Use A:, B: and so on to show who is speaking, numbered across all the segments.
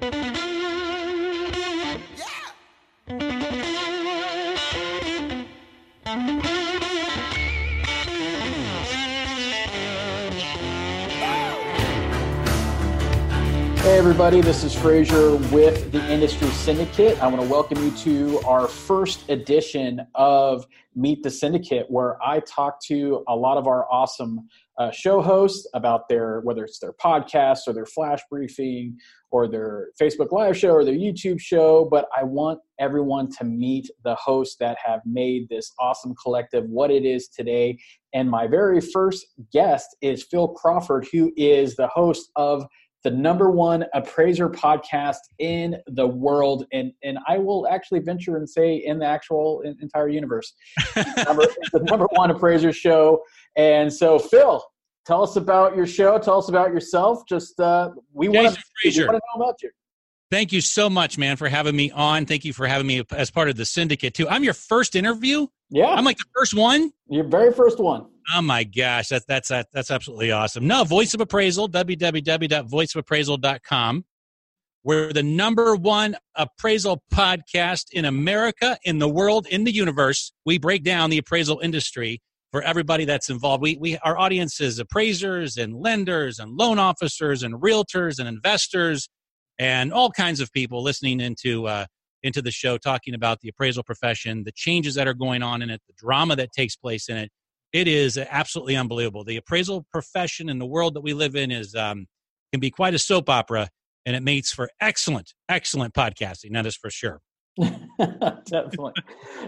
A: Hey, everybody, this is Frazier with the Industry Syndicate. I want to welcome you to our first edition of Meet the Syndicate, where I talk to a lot of our awesome uh, show hosts about their whether it's their podcast or their flash briefing or their Facebook Live show or their YouTube show. But I want everyone to meet the hosts that have made this awesome collective what it is today. And my very first guest is Phil Crawford, who is the host of the number one appraiser podcast in the world, and and I will actually venture and say in the actual entire universe, number, the number one appraiser show. And so, Phil, tell us about your show. Tell us about yourself. Just uh, we want to know about you.
B: Thank you so much, man, for having me on. Thank you for having me as part of the syndicate too. I'm your first interview.
A: Yeah,
B: I'm like the first one.
A: Your very first one.
B: Oh my gosh, that's that's that's absolutely awesome. No, Voice of Appraisal, www.voiceofappraisal.com. We're the number one appraisal podcast in America, in the world, in the universe. We break down the appraisal industry for everybody that's involved. We, we our audience is appraisers and lenders and loan officers and realtors and investors and all kinds of people listening into uh, into the show, talking about the appraisal profession, the changes that are going on in it, the drama that takes place in it it is absolutely unbelievable. The appraisal profession in the world that we live in is um, can be quite a soap opera, and it makes for excellent, excellent podcasting. That is for sure.
A: Definitely.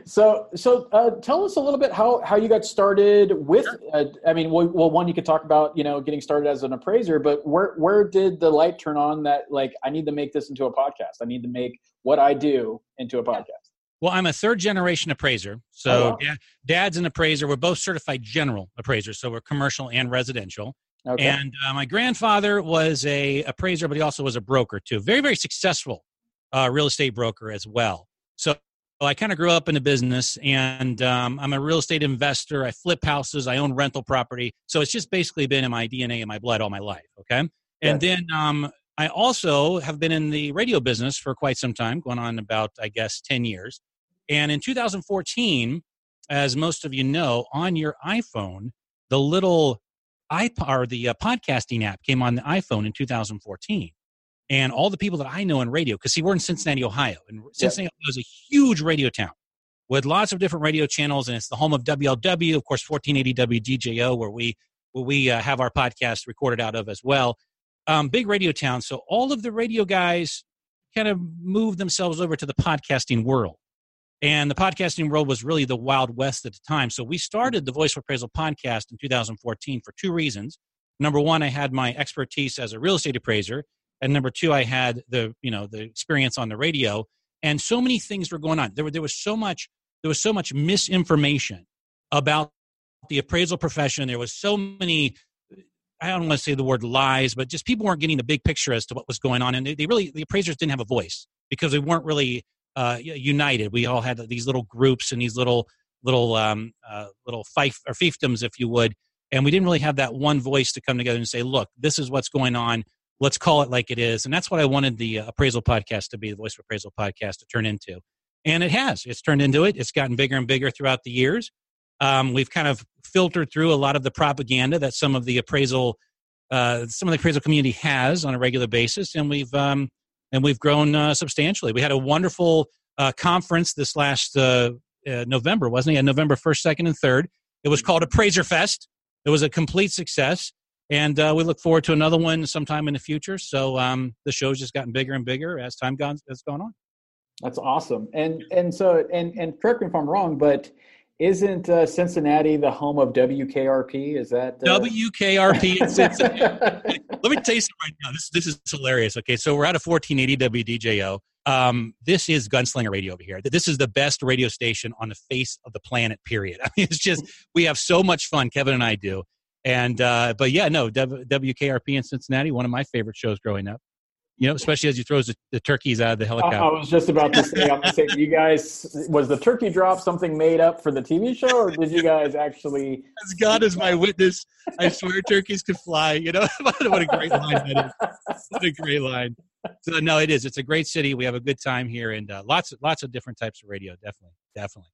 A: So, so uh, tell us a little bit how how you got started with. Uh, I mean, well, well, one you could talk about, you know, getting started as an appraiser, but where where did the light turn on that like I need to make this into a podcast? I need to make what I do into a podcast.
B: Well, I'm a third generation appraiser. So, oh, wow. dad, dad's an appraiser. We're both certified general appraisers. So, we're commercial and residential. Okay. And uh, my grandfather was a appraiser, but he also was a broker too. Very, very successful uh, real estate broker as well. So, I kind of grew up in the business and um, I'm a real estate investor. I flip houses, I own rental property. So, it's just basically been in my DNA and my blood all my life. Okay. And then um, I also have been in the radio business for quite some time, going on about, I guess, 10 years. And in 2014, as most of you know, on your iPhone, the little iPod or the uh, podcasting app came on the iPhone in 2014. And all the people that I know in radio, because see, we're in Cincinnati, Ohio, and Cincinnati yep. is a huge radio town with lots of different radio channels, and it's the home of WLW, of course, 1480 WDJO, where we where we uh, have our podcast recorded out of as well um, big radio town. So all of the radio guys kind of moved themselves over to the podcasting world. And the podcasting world was really the Wild West at the time. So we started the Voice Appraisal podcast in 2014 for two reasons. Number one, I had my expertise as a real estate appraiser. And number two, I had the, you know, the experience on the radio. And so many things were going on. There, were, there was so much, there was so much misinformation about the appraisal profession. There was so many I don't want to say the word lies, but just people weren't getting the big picture as to what was going on. And they, they really, the appraisers didn't have a voice because they weren't really uh, united. We all had these little groups and these little, little, um, uh, little fief or fiefdoms, if you would. And we didn't really have that one voice to come together and say, look, this is what's going on. Let's call it like it is. And that's what I wanted the appraisal podcast to be, the Voice of Appraisal podcast to turn into. And it has. It's turned into it. It's gotten bigger and bigger throughout the years. Um, we've kind of filtered through a lot of the propaganda that some of the appraisal, uh, some of the appraisal community has on a regular basis, and we've um, and we've grown uh, substantially. We had a wonderful uh, conference this last uh, uh, November, wasn't it? November first, second, and third. It was called Appraiser Fest. It was a complete success, and uh, we look forward to another one sometime in the future. So um, the show's just gotten bigger and bigger as time gone, has gone on.
A: That's awesome, and and so and and correct me if I'm wrong, but isn't uh, Cincinnati the home of WKRP? Is that
B: uh... WKRP in Cincinnati? Let me tell you something right now. This this is hilarious. Okay, so we're at a 1480 WDJO. Um, this is Gunslinger Radio over here. This is the best radio station on the face of the planet. Period. I mean, it's just we have so much fun. Kevin and I do. And uh, but yeah, no, w- WKRP in Cincinnati, one of my favorite shows growing up you know, especially as you throws the, the, turkeys out of the helicopter.
A: I, was just about to say, I'm say, you guys, was the turkey drop something made up for the TV show, or did you guys actually?
B: As God is my witness, I swear turkeys could fly. You know, what a great line that is. What a great line. so no, it is. It's a great city. We have a good time here, and uh, lots lots of different types of radio. Definitely, definitely.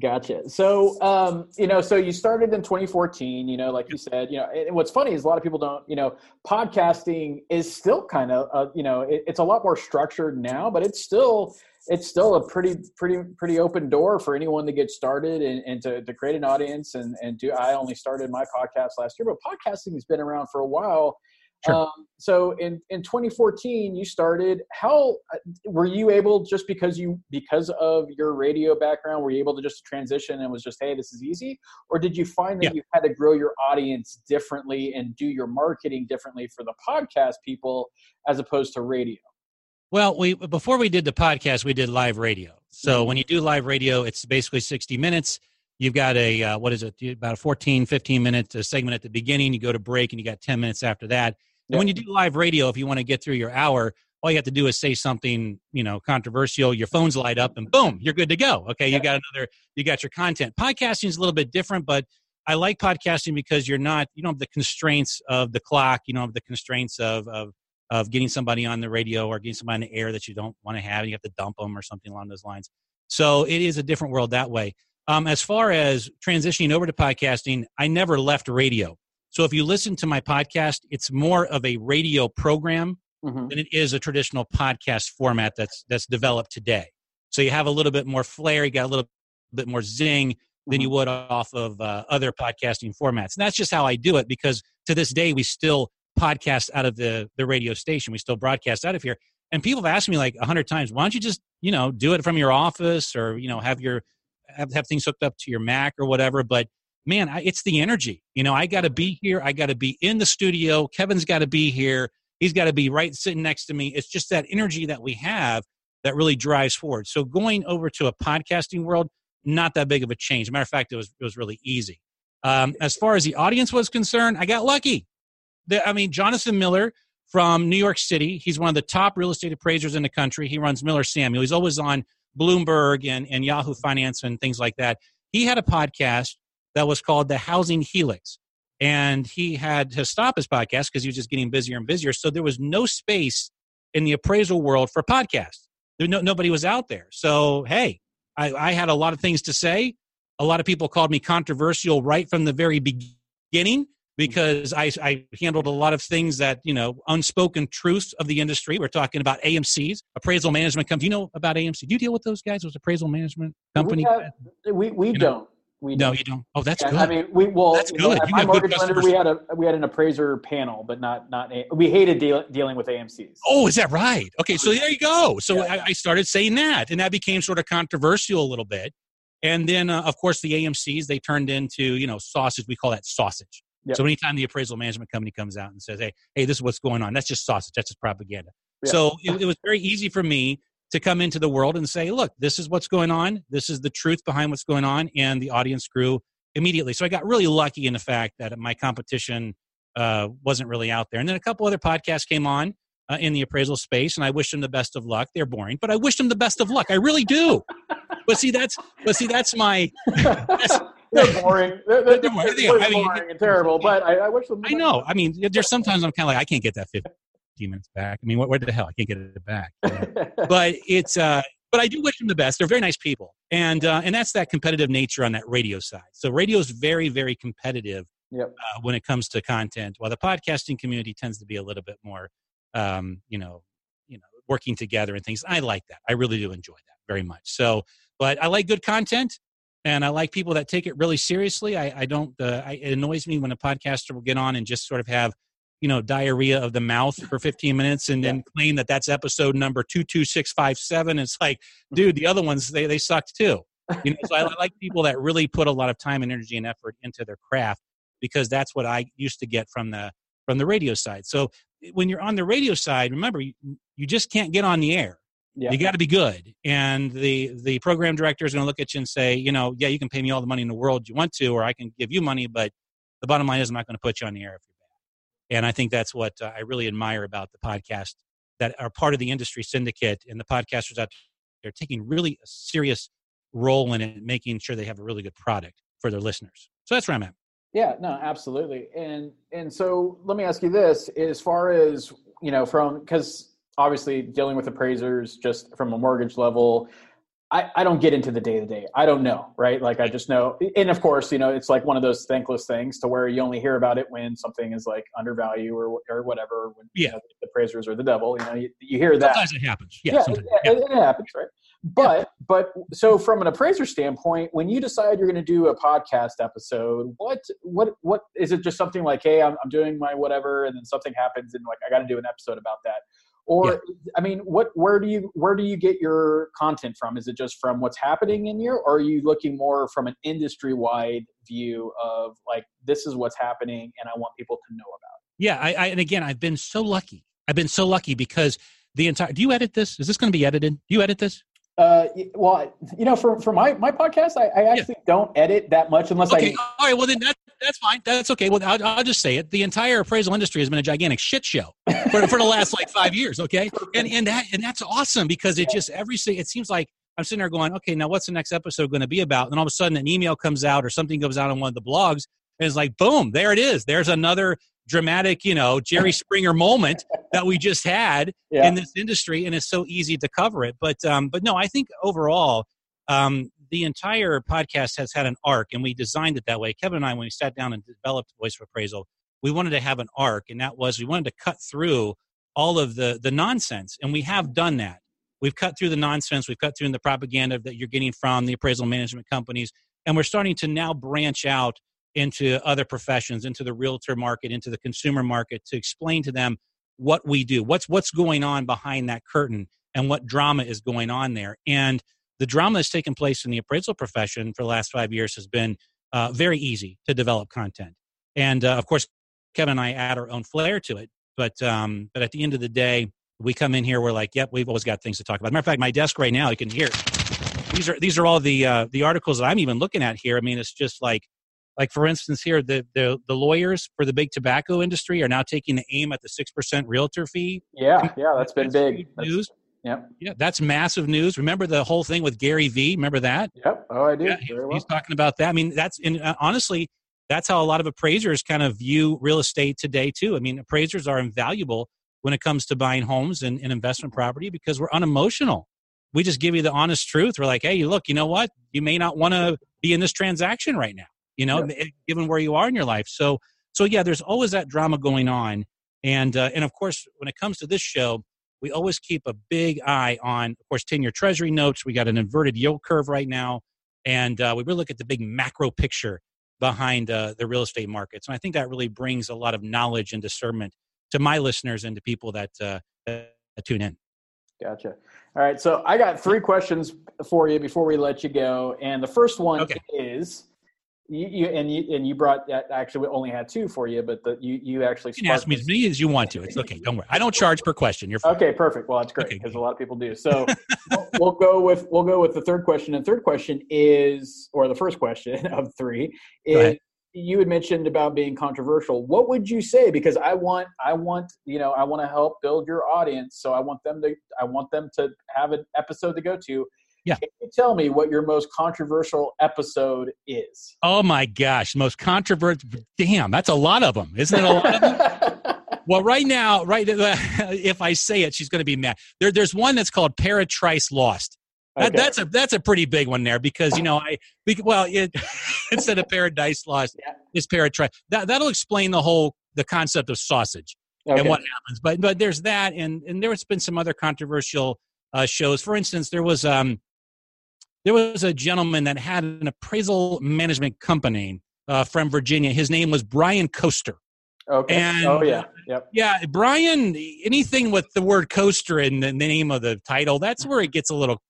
A: Gotcha. So, um, you know, so you started in 2014, you know, like you said, you know, and what's funny is a lot of people don't, you know, podcasting is still kind of, uh, you know, it, it's a lot more structured now, but it's still, it's still a pretty, pretty, pretty open door for anyone to get started and, and to, to create an audience and, and do, I only started my podcast last year, but podcasting has been around for a while Sure. Um, so in, in 2014, you started. How uh, were you able? Just because you because of your radio background, were you able to just transition and was just hey, this is easy, or did you find that yeah. you had to grow your audience differently and do your marketing differently for the podcast people as opposed to radio?
B: Well, we before we did the podcast, we did live radio. So mm-hmm. when you do live radio, it's basically 60 minutes you've got a uh, what is it about a 14 15 minute uh, segment at the beginning you go to break and you got 10 minutes after that and when you do live radio, if you want to get through your hour, all you have to do is say something, you know, controversial. Your phones light up, and boom, you're good to go. Okay, you got another, you got your content. Podcasting is a little bit different, but I like podcasting because you're not, you don't have the constraints of the clock. You don't have the constraints of of of getting somebody on the radio or getting somebody on the air that you don't want to have. And you have to dump them or something along those lines. So it is a different world that way. Um, as far as transitioning over to podcasting, I never left radio. So if you listen to my podcast, it's more of a radio program mm-hmm. than it is a traditional podcast format that's that's developed today. So you have a little bit more flair, you got a little bit more zing mm-hmm. than you mm-hmm. would off of uh, other podcasting formats. And that's just how I do it because to this day we still podcast out of the the radio station. We still broadcast out of here. And people have asked me like a hundred times, why don't you just you know do it from your office or you know have your have, have things hooked up to your Mac or whatever? But man, I, it's the energy. You know, I got to be here. I got to be in the studio. Kevin's got to be here. He's got to be right sitting next to me. It's just that energy that we have that really drives forward. So going over to a podcasting world, not that big of a change. matter of fact, it was it was really easy. Um, as far as the audience was concerned, I got lucky. The, I mean, Jonathan Miller from New York City. He's one of the top real estate appraisers in the country. He runs Miller Samuel. He's always on Bloomberg and, and Yahoo Finance and things like that. He had a podcast that was called the Housing Helix. And he had to stop his podcast because he was just getting busier and busier. So there was no space in the appraisal world for podcasts. There no, nobody was out there. So, hey, I, I had a lot of things to say. A lot of people called me controversial right from the very beginning because I, I, handled a lot of things that you know unspoken truths of the industry. We're talking about AMC's appraisal management company. Do you know about AMC? Do you deal with those guys? Those appraisal management company?
A: We, have, we, we don't.
B: We no, you don't. Oh, that's
A: yeah,
B: good.
A: I mean, we well, that's good. You my mortgage lender, we had a we had an appraiser panel, but not not we hated deal, dealing with AMC's.
B: Oh, is that right? Okay, so there you go. So yeah. I, I, started saying that, and that became sort of controversial a little bit. And then, uh, of course, the AMC's they turned into you know sausage. We call that sausage. Yep. So anytime the appraisal management company comes out and says, "Hey, hey, this is what's going on," that's just sausage. That's just propaganda. Yep. So it, it was very easy for me to come into the world and say, look, this is what's going on. This is the truth behind what's going on. And the audience grew immediately. So I got really lucky in the fact that my competition uh, wasn't really out there. And then a couple other podcasts came on uh, in the appraisal space, and I wish them the best of luck. They're boring, but I wish them the best of luck. I really do. but see, that's but see, that's my.
A: That's, they're boring. They're, they're, they're, they're I mean, boring and terrible. But I, I wish them.
B: I know. I mean, there's sometimes I'm kind of like I can't get that 15 minutes back. I mean, what, what the hell? I can't get it back. but it's uh, but I do wish them the best. They're very nice people, and uh, and that's that competitive nature on that radio side. So radio is very very competitive yep. uh, when it comes to content, while the podcasting community tends to be a little bit more, um, you know, you know, working together and things. I like that. I really do enjoy that very much. So, but I like good content. And I like people that take it really seriously. I, I don't. Uh, I, it annoys me when a podcaster will get on and just sort of have you know diarrhea of the mouth for 15 minutes and then claim that that's episode number 22657 it's like dude the other ones they, they sucked too. You know so I, I like people that really put a lot of time and energy and effort into their craft because that's what i used to get from the from the radio side. So eh, when you're on the radio side remember you, you just can't get on the air. Yeah. you got to be good. And the the program director is going to look at you and say you know yeah you can pay me all the money in the world you want to or i can give you money but the bottom line is i'm not going to put you on the air if and I think that's what uh, I really admire about the podcast that are part of the industry syndicate and the podcasters out there taking really a serious role in it, making sure they have a really good product for their listeners. So that's where I'm at.
A: Yeah, no, absolutely. And and so let me ask you this: as far as you know, from because obviously dealing with appraisers just from a mortgage level I, I don't get into the day to day. I don't know, right? Like I just know, and of course, you know, it's like one of those thankless things to where you only hear about it when something is like undervalued or or whatever. When,
B: yeah,
A: you know, the appraisers are the devil. You know, you, you hear that.
B: Sometimes it happens. Yeah,
A: yeah, yeah, It, it, happens, right? But yeah. but so from an appraiser standpoint, when you decide you're going to do a podcast episode, what what what is it? Just something like, hey, I'm, I'm doing my whatever, and then something happens, and like I got to do an episode about that or yeah. i mean what where do you where do you get your content from is it just from what's happening in here or are you looking more from an industry wide view of like this is what's happening and i want people to know about
B: it yeah I, I and again i've been so lucky i've been so lucky because the entire do you edit this is this going to be edited do you edit this
A: uh, well, you know, for for my my podcast, I, I actually yeah. don't edit that much unless
B: okay.
A: I.
B: All right. Well, then that that's fine. That's okay. Well, I'll, I'll just say it. The entire appraisal industry has been a gigantic shit show for, for the last like five years. Okay, and and that and that's awesome because it just every it seems like I'm sitting there going, okay, now what's the next episode going to be about? And all of a sudden, an email comes out or something goes out on one of the blogs, and it's like, boom, there it is. There's another dramatic, you know, Jerry Springer moment that we just had yeah. in this industry, and it's so easy to cover it. But um, but no, I think overall, um, the entire podcast has had an arc, and we designed it that way. Kevin and I, when we sat down and developed Voice of Appraisal, we wanted to have an arc, and that was we wanted to cut through all of the the nonsense, and we have done that. We've cut through the nonsense. We've cut through the propaganda that you're getting from the appraisal management companies, and we're starting to now branch out into other professions, into the realtor market, into the consumer market to explain to them what we do, what's what's going on behind that curtain, and what drama is going on there. And the drama that's taken place in the appraisal profession for the last five years has been uh, very easy to develop content. And uh, of course, Kevin and I add our own flair to it. But um, but at the end of the day, we come in here, we're like, yep, we've always got things to talk about. matter of fact, my desk right now, you can hear. These are these are all the uh, the articles that I'm even looking at here. I mean, it's just like like for instance here the, the the lawyers for the big tobacco industry are now taking the aim at the 6% realtor fee
A: yeah yeah that's been that's big
B: news
A: yeah
B: yeah that's massive news. Remember the whole thing with gary vee? Remember that?
A: Yep. Oh i do. Yeah,
B: well. he's talking about that. I mean that's in uh, honestly that's how a lot of appraisers kind of view real estate today too. I mean appraisers are invaluable when it comes to buying homes and, and investment property because we're unemotional. We just give you the honest truth. We're like hey look you know what? You may not want to be in this transaction right now you know, yeah. given where you are in your life. So, so yeah, there's always that drama going on, and uh, and of course, when it comes to this show, we always keep a big eye on, of course, ten-year Treasury notes. We got an inverted yield curve right now, and uh, we really look at the big macro picture behind uh, the real estate markets, and I think that really brings a lot of knowledge and discernment to my listeners and to people that, uh, that tune in.
A: Gotcha. All right, so I got three questions for you before we let you go, and the first one okay. is you, you, and you and you brought that actually we only had two for you, but the, you you actually
B: you can ask me as many as you want to. It's okay. Don't worry. I don't charge per question. You're fine.
A: okay. Perfect. Well, that's great because okay. a lot of people do. So we'll, we'll, go with we'll go with the third question. And third question is, or the first question of three is. You had mentioned about being controversial. What would you say? Because I want, I want, you know, I want to help build your audience. So I want them to, I want them to have an episode to go to
B: yeah.
A: Can you tell me what your most controversial episode is?
B: Oh my gosh, most controversial. Damn, that's a lot of them, isn't it? A lot of them. well, right now, right, if I say it, she's going to be mad. There, there's one that's called Paratrice Lost. That, okay. That's a that's a pretty big one there because you know I well it, instead of Paradise Lost, yeah. it's Paratrice. That that'll explain the whole the concept of sausage okay. and what happens. But but there's that, and and there's been some other controversial uh, shows. For instance, there was um there was a gentleman that had an appraisal management company uh, from Virginia. His name was Brian Coester.
A: Okay. And, oh yeah. Yep.
B: Yeah, Brian. Anything with the word Coester in the name of the title, that's where it gets a little,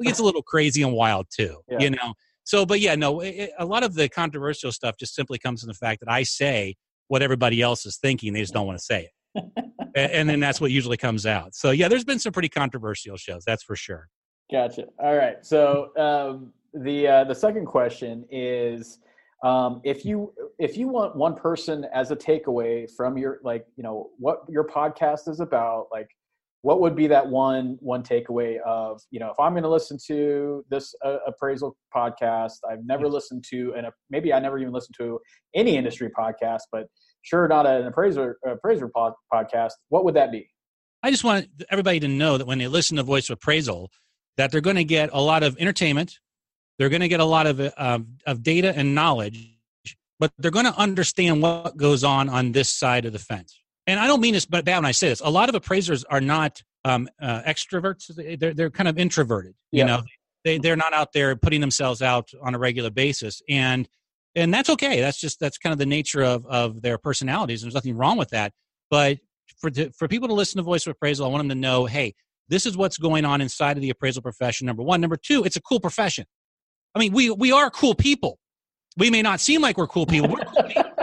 B: it gets a little crazy and wild too. Yeah. You know. So, but yeah, no. It, a lot of the controversial stuff just simply comes from the fact that I say what everybody else is thinking. They just don't want to say it. and, and then that's what usually comes out. So yeah, there's been some pretty controversial shows. That's for sure.
A: Gotcha. All right. So um, the uh, the second question is, um, if you if you want one person as a takeaway from your like you know what your podcast is about, like what would be that one one takeaway of you know if I'm going to listen to this uh, appraisal podcast, I've never listened to and maybe I never even listened to any industry podcast, but sure not an appraiser appraiser pod, podcast. What would that be?
B: I just want everybody to know that when they listen to Voice of Appraisal, that they're going to get a lot of entertainment, they're going to get a lot of uh, of data and knowledge, but they're going to understand what goes on on this side of the fence. And I don't mean this but bad when I say this. A lot of appraisers are not um, uh, extroverts; they're they're kind of introverted. You yeah. know, they they're not out there putting themselves out on a regular basis, and and that's okay. That's just that's kind of the nature of of their personalities. There's nothing wrong with that. But for for people to listen to Voice of Appraisal, I want them to know, hey, this is what's going on inside of the appraisal profession. Number one, number two, it's a cool profession. I mean, we we are cool people. We may not seem like we're cool people. We're cool people.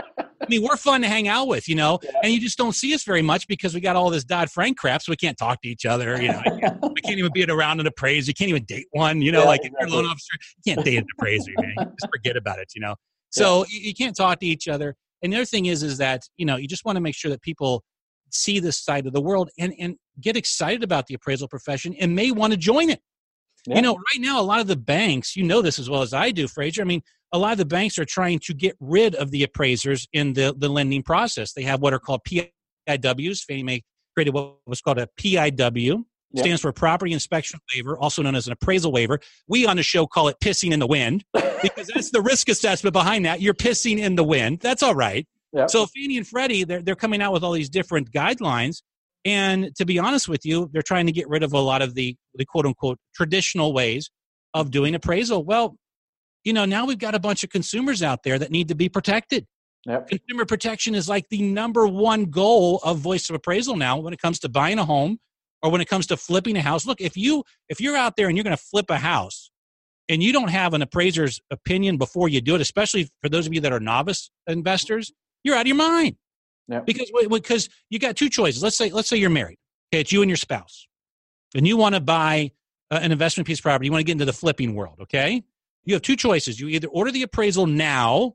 B: I mean, we're fun to hang out with, you know, yeah. and you just don't see us very much because we got all this Dodd Frank crap, so we can't talk to each other. You know, we can't even be around an appraiser. You can't even date one. You know, yeah, like exactly. if you're a loan officer, you can't date an appraiser, man. Just forget about it. You know, so yeah. you can't talk to each other. And the other thing is, is that you know, you just want to make sure that people see this side of the world and and get excited about the appraisal profession and may want to join it. Yeah. You know, right now, a lot of the banks, you know this as well as I do, Fraser. I mean, a lot of the banks are trying to get rid of the appraisers in the, the lending process. They have what are called PIWs. Fannie Mae created what was called a PIW, yep. stands for Property Inspection Waiver, also known as an appraisal waiver. We on the show call it pissing in the wind because that's the risk assessment behind that. You're pissing in the wind. That's all right. Yep. So Fannie and Freddie, they're, they're coming out with all these different guidelines and to be honest with you, they're trying to get rid of a lot of the, the quote unquote traditional ways of doing appraisal. Well, you know, now we've got a bunch of consumers out there that need to be protected. Yep. Consumer protection is like the number one goal of voice of appraisal now when it comes to buying a home or when it comes to flipping a house. Look, if you if you're out there and you're going to flip a house and you don't have an appraiser's opinion before you do it, especially for those of you that are novice investors, you're out of your mind. Yep. Because because you got two choices. Let's say let's say you're married. Okay, it's you and your spouse, and you want to buy uh, an investment piece of property. You want to get into the flipping world. Okay, you have two choices. You either order the appraisal now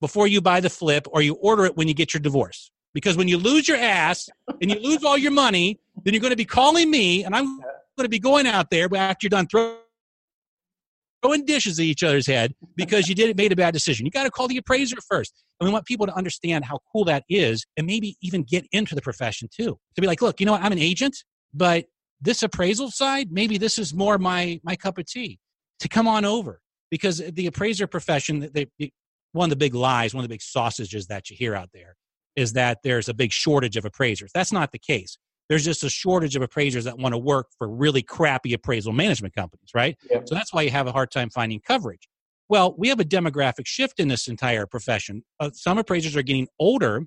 B: before you buy the flip, or you order it when you get your divorce. Because when you lose your ass and you lose all your money, then you're going to be calling me, and I'm going to be going out there after you're done throwing throwing dishes at each other's head because you did made a bad decision. You got to call the appraiser first. And we want people to understand how cool that is and maybe even get into the profession too. To be like, look, you know what, I'm an agent, but this appraisal side, maybe this is more my my cup of tea. To come on over. Because the appraiser profession, they, one of the big lies, one of the big sausages that you hear out there is that there's a big shortage of appraisers. That's not the case there's just a shortage of appraisers that want to work for really crappy appraisal management companies, right? Yep. So that's why you have a hard time finding coverage. Well, we have a demographic shift in this entire profession. Uh, some appraisers are getting older,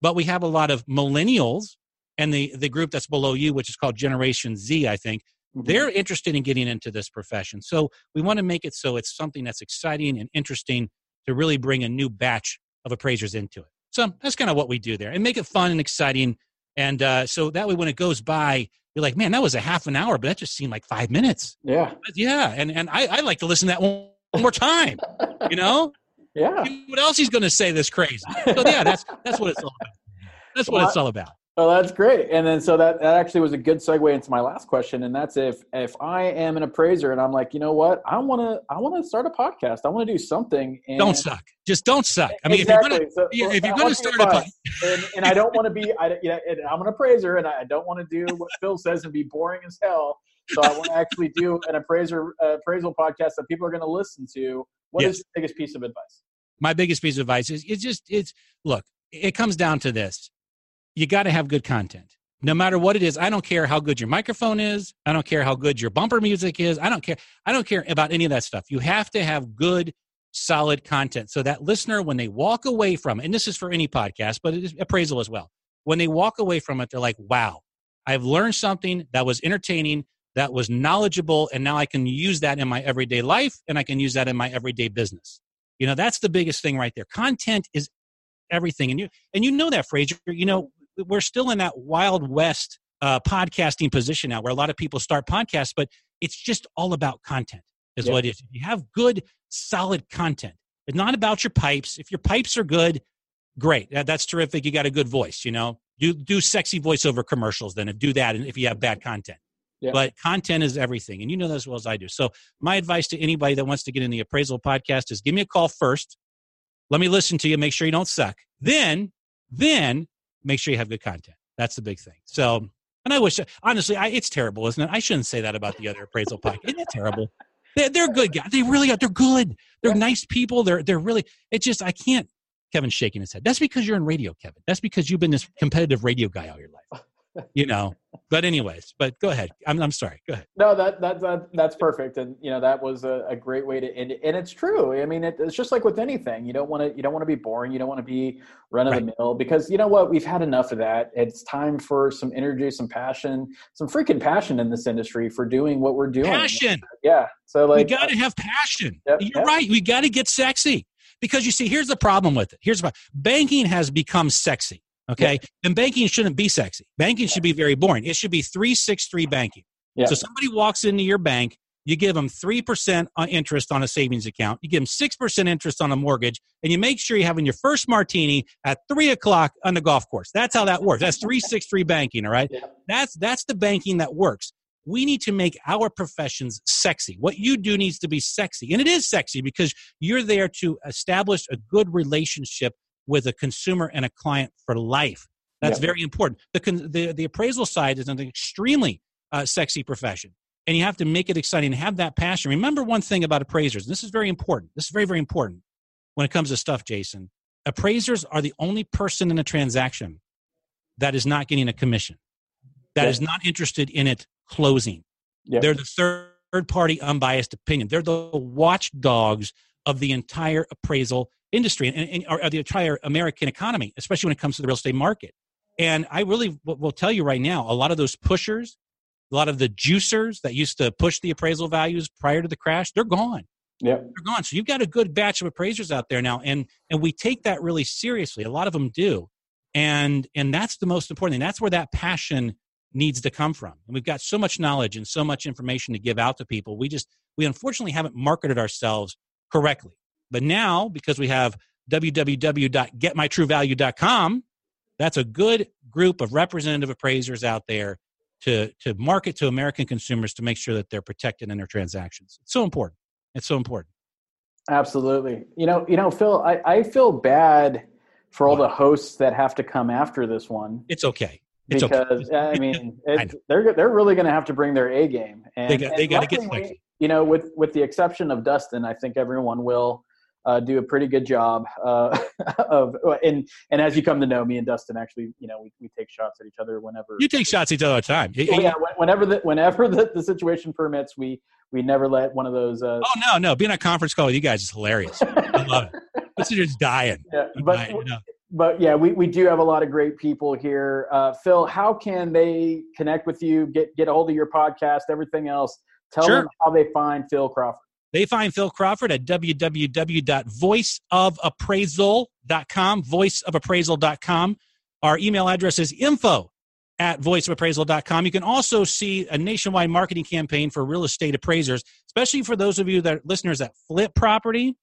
B: but we have a lot of millennials and the, the group that's below you, which is called Generation Z, I think. Mm-hmm. They're interested in getting into this profession. So we want to make it so it's something that's exciting and interesting to really bring a new batch of appraisers into it. So that's kind of what we do there and make it fun and exciting and uh, so that way, when it goes by, you're like, man, that was a half an hour, but that just seemed like five minutes.
A: Yeah.
B: Yeah. And, and I, I like to listen to that one, one more time, you know?
A: yeah.
B: What else he's going to say this crazy? So yeah, that's, that's what it's all about. That's what well, it's all about.
A: Well, that's great. And then so that, that actually was a good segue into my last question. And that's if if I am an appraiser and I'm like, you know what, I wanna I wanna start a podcast. I wanna do something and
B: don't suck. Just don't suck. I mean exactly. if you're gonna so, if you're gonna start a podcast
A: and, and I don't want to be I you know, I'm an appraiser and I don't want to do what Phil says and be boring as hell. So I want to actually do an appraiser uh, appraisal podcast that people are going to listen to. What yes. is your biggest piece of advice?
B: My biggest piece of advice is it's just it's look, it comes down to this you got to have good content. No matter what it is, I don't care how good your microphone is. I don't care how good your bumper music is. I don't care. I don't care about any of that stuff. You have to have good, solid content. So that listener, when they walk away from it, and this is for any podcast, but it is appraisal as well. When they walk away from it, they're like, wow, I've learned something that was entertaining, that was knowledgeable, and now I can use that in my everyday life and I can use that in my everyday business. You know, that's the biggest thing right there. Content is everything. And you and you know that, Fraser. You know, we're still in that wild west uh, podcasting position now where a lot of people start podcasts but it's just all about content is yeah. what it is. You have good solid content. It's not about your pipes. If your pipes are good great. That's terrific. You got a good voice you know? Do do sexy voiceover commercials then do that and if you have bad content. Yeah. but content is everything and you know that as well as i do. So my advice to anybody that wants to get in the appraisal podcast is give me a call first. Let me listen to you make sure you don't suck. Then then make sure you have good content. That's the big thing. So And I wish, honestly, I, it's terrible, isn't it? I shouldn't say that about the other appraisal podcast. Isn't it terrible? They're, they're good guys. They really are. They're good. They're nice people. They're they're really. It's just I can't. Kevin's shaking his head. That's because you're in radio, Kevin. That's because you've been this competitive radio guy all your life you know but anyways but go ahead. I'm, I'm sorry. Go ahead.
A: No that, that that that's perfect. And you know that was a, a great way to end it. And it's true. I mean it, it's just like with anything. You don't want to you don't want to be boring. You don't want to be run of the mill because you know what? We've had enough of that. It's time for some energy some passion some freaking passion in this industry for doing what we're doing.
B: Passion.
A: Yeah. So like
B: we got to have passion. Yep, you're yep. right. We got to get sexy. Because you see here's the problem with it. Here's what banking has become sexy Okay. Yeah. And banking shouldn't be sexy. Banking should be very boring. It should be 363 banking. Yeah. So somebody walks into your bank, you give them 3% interest on a savings account, you give them 6% interest on a mortgage, and you make sure you're having your first martini at 3 o'clock on the golf course. That's how that works. That's 363 banking, all right? Yeah. That's, that's the banking that works. We need to make our professions sexy. What you do needs to be sexy. And it is sexy because you're there to establish a good relationship with a consumer and a client for life. That's yep. very important. The, the, the appraisal side is an extremely uh, sexy profession, and you have to make it exciting and have that passion. Remember one thing about appraisers, and this is very important. This is very, very important when it comes to stuff, Jason. Appraisers are the only person in a transaction that is not getting a commission, that yep. is not interested in it closing. Yep. They're the third party unbiased opinion. They're the watchdogs of the entire appraisal industry and, and or the entire American economy, especially when it comes to the real estate market. And I really will tell you right now, a lot of those pushers, a lot of the juicers that used to push the appraisal values prior to the crash, they're gone.
A: Yeah,
B: they're gone. So you've got a good batch of appraisers out there now, and and we take that really seriously. A lot of them do, and and that's the most important thing. That's where that passion needs to come from. And we've got so much knowledge and so much information to give out to people. We just we unfortunately haven't marketed ourselves correctly. But now, because we have www.getmytruevalue.com, that's a good group of representative appraisers out there to, to market to American consumers to make sure that they're protected in their transactions. It's so important. It's so important.
A: Absolutely. You know, you know, Phil, I, I feel bad for all the hosts that have to come after this one.
B: It's okay.
A: Because
B: okay.
A: I mean, I they're they're really going to have to bring their A game, and
B: they got, they got to get sexy.
A: You know, with with the exception of Dustin, I think everyone will uh, do a pretty good job uh, of and and as you come to know me and Dustin actually you know we, we take shots at each other whenever
B: you take shots at each other all the time
A: oh, yeah whenever the whenever the, the situation permits we we never let one of those uh,
B: oh no no being on a conference call with you guys is hilarious I love it just dying
A: yeah, but dying, you know? But yeah we, we do have a lot of great people here uh, Phil how can they connect with you get get a hold of your podcast everything else tell sure. them how they find Phil Crawford
B: they find Phil Crawford at www.voiceofappraisal.com, voiceofappraisal.com. Our email address is info at voiceofappraisal.com. You can also see a nationwide marketing campaign for real estate appraisers, especially for those of you that listeners that flip property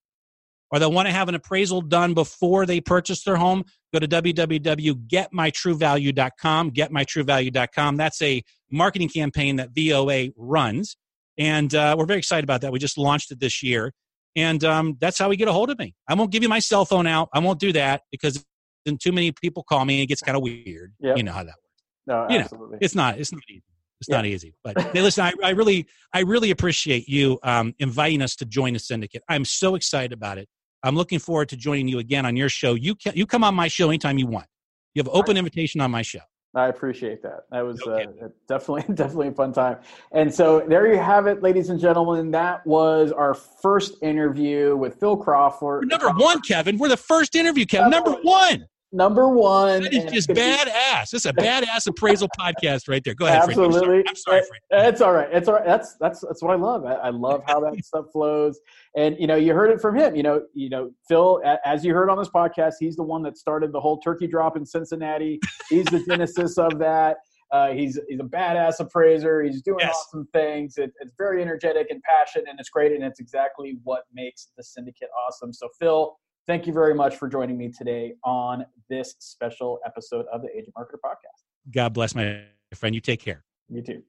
B: or they want to have an appraisal done before they purchase their home. Go to www.getmytruevalue.com, getmytruevalue.com. That's a marketing campaign that VOA runs. And uh, we're very excited about that. We just launched it this year. And um, that's how we get a hold of me. I won't give you my cell phone out. I won't do that because then too many people call me and it gets kind of weird. Yep. You know how that works.
A: No,
B: you
A: absolutely.
B: Know, it's not. It's not easy. It's yeah. not easy. But hey, listen, I, I, really, I really appreciate you um, inviting us to join the syndicate. I'm so excited about it. I'm looking forward to joining you again on your show. You can, you come on my show anytime you want. You have open invitation on my show.
A: I appreciate that. That was okay. uh, definitely definitely a fun time. And so there you have it, ladies and gentlemen. That was our first interview with Phil Crawford.
B: We're number one, Kevin. We're the first interview, Kevin. Number one
A: number one.
B: That is just badass. This is a badass appraisal podcast right there. Go ahead.
A: Absolutely.
B: I'm sorry. I'm sorry
A: It's all right. It's all right. That's that's that's what I love. I, I love how that stuff flows. And you know, you heard it from him. You know, you know, Phil, as you heard on this podcast, he's the one that started the whole turkey drop in Cincinnati. He's the genesis of that. Uh, he's he's a badass appraiser. He's doing yes. awesome things. It, it's very energetic and passionate, and it's great. And it's exactly what makes the syndicate awesome. So, Phil, Thank you very much for joining me today on this special episode of the Agent Marketer Podcast.
B: God bless my friend. You take care.
A: You too.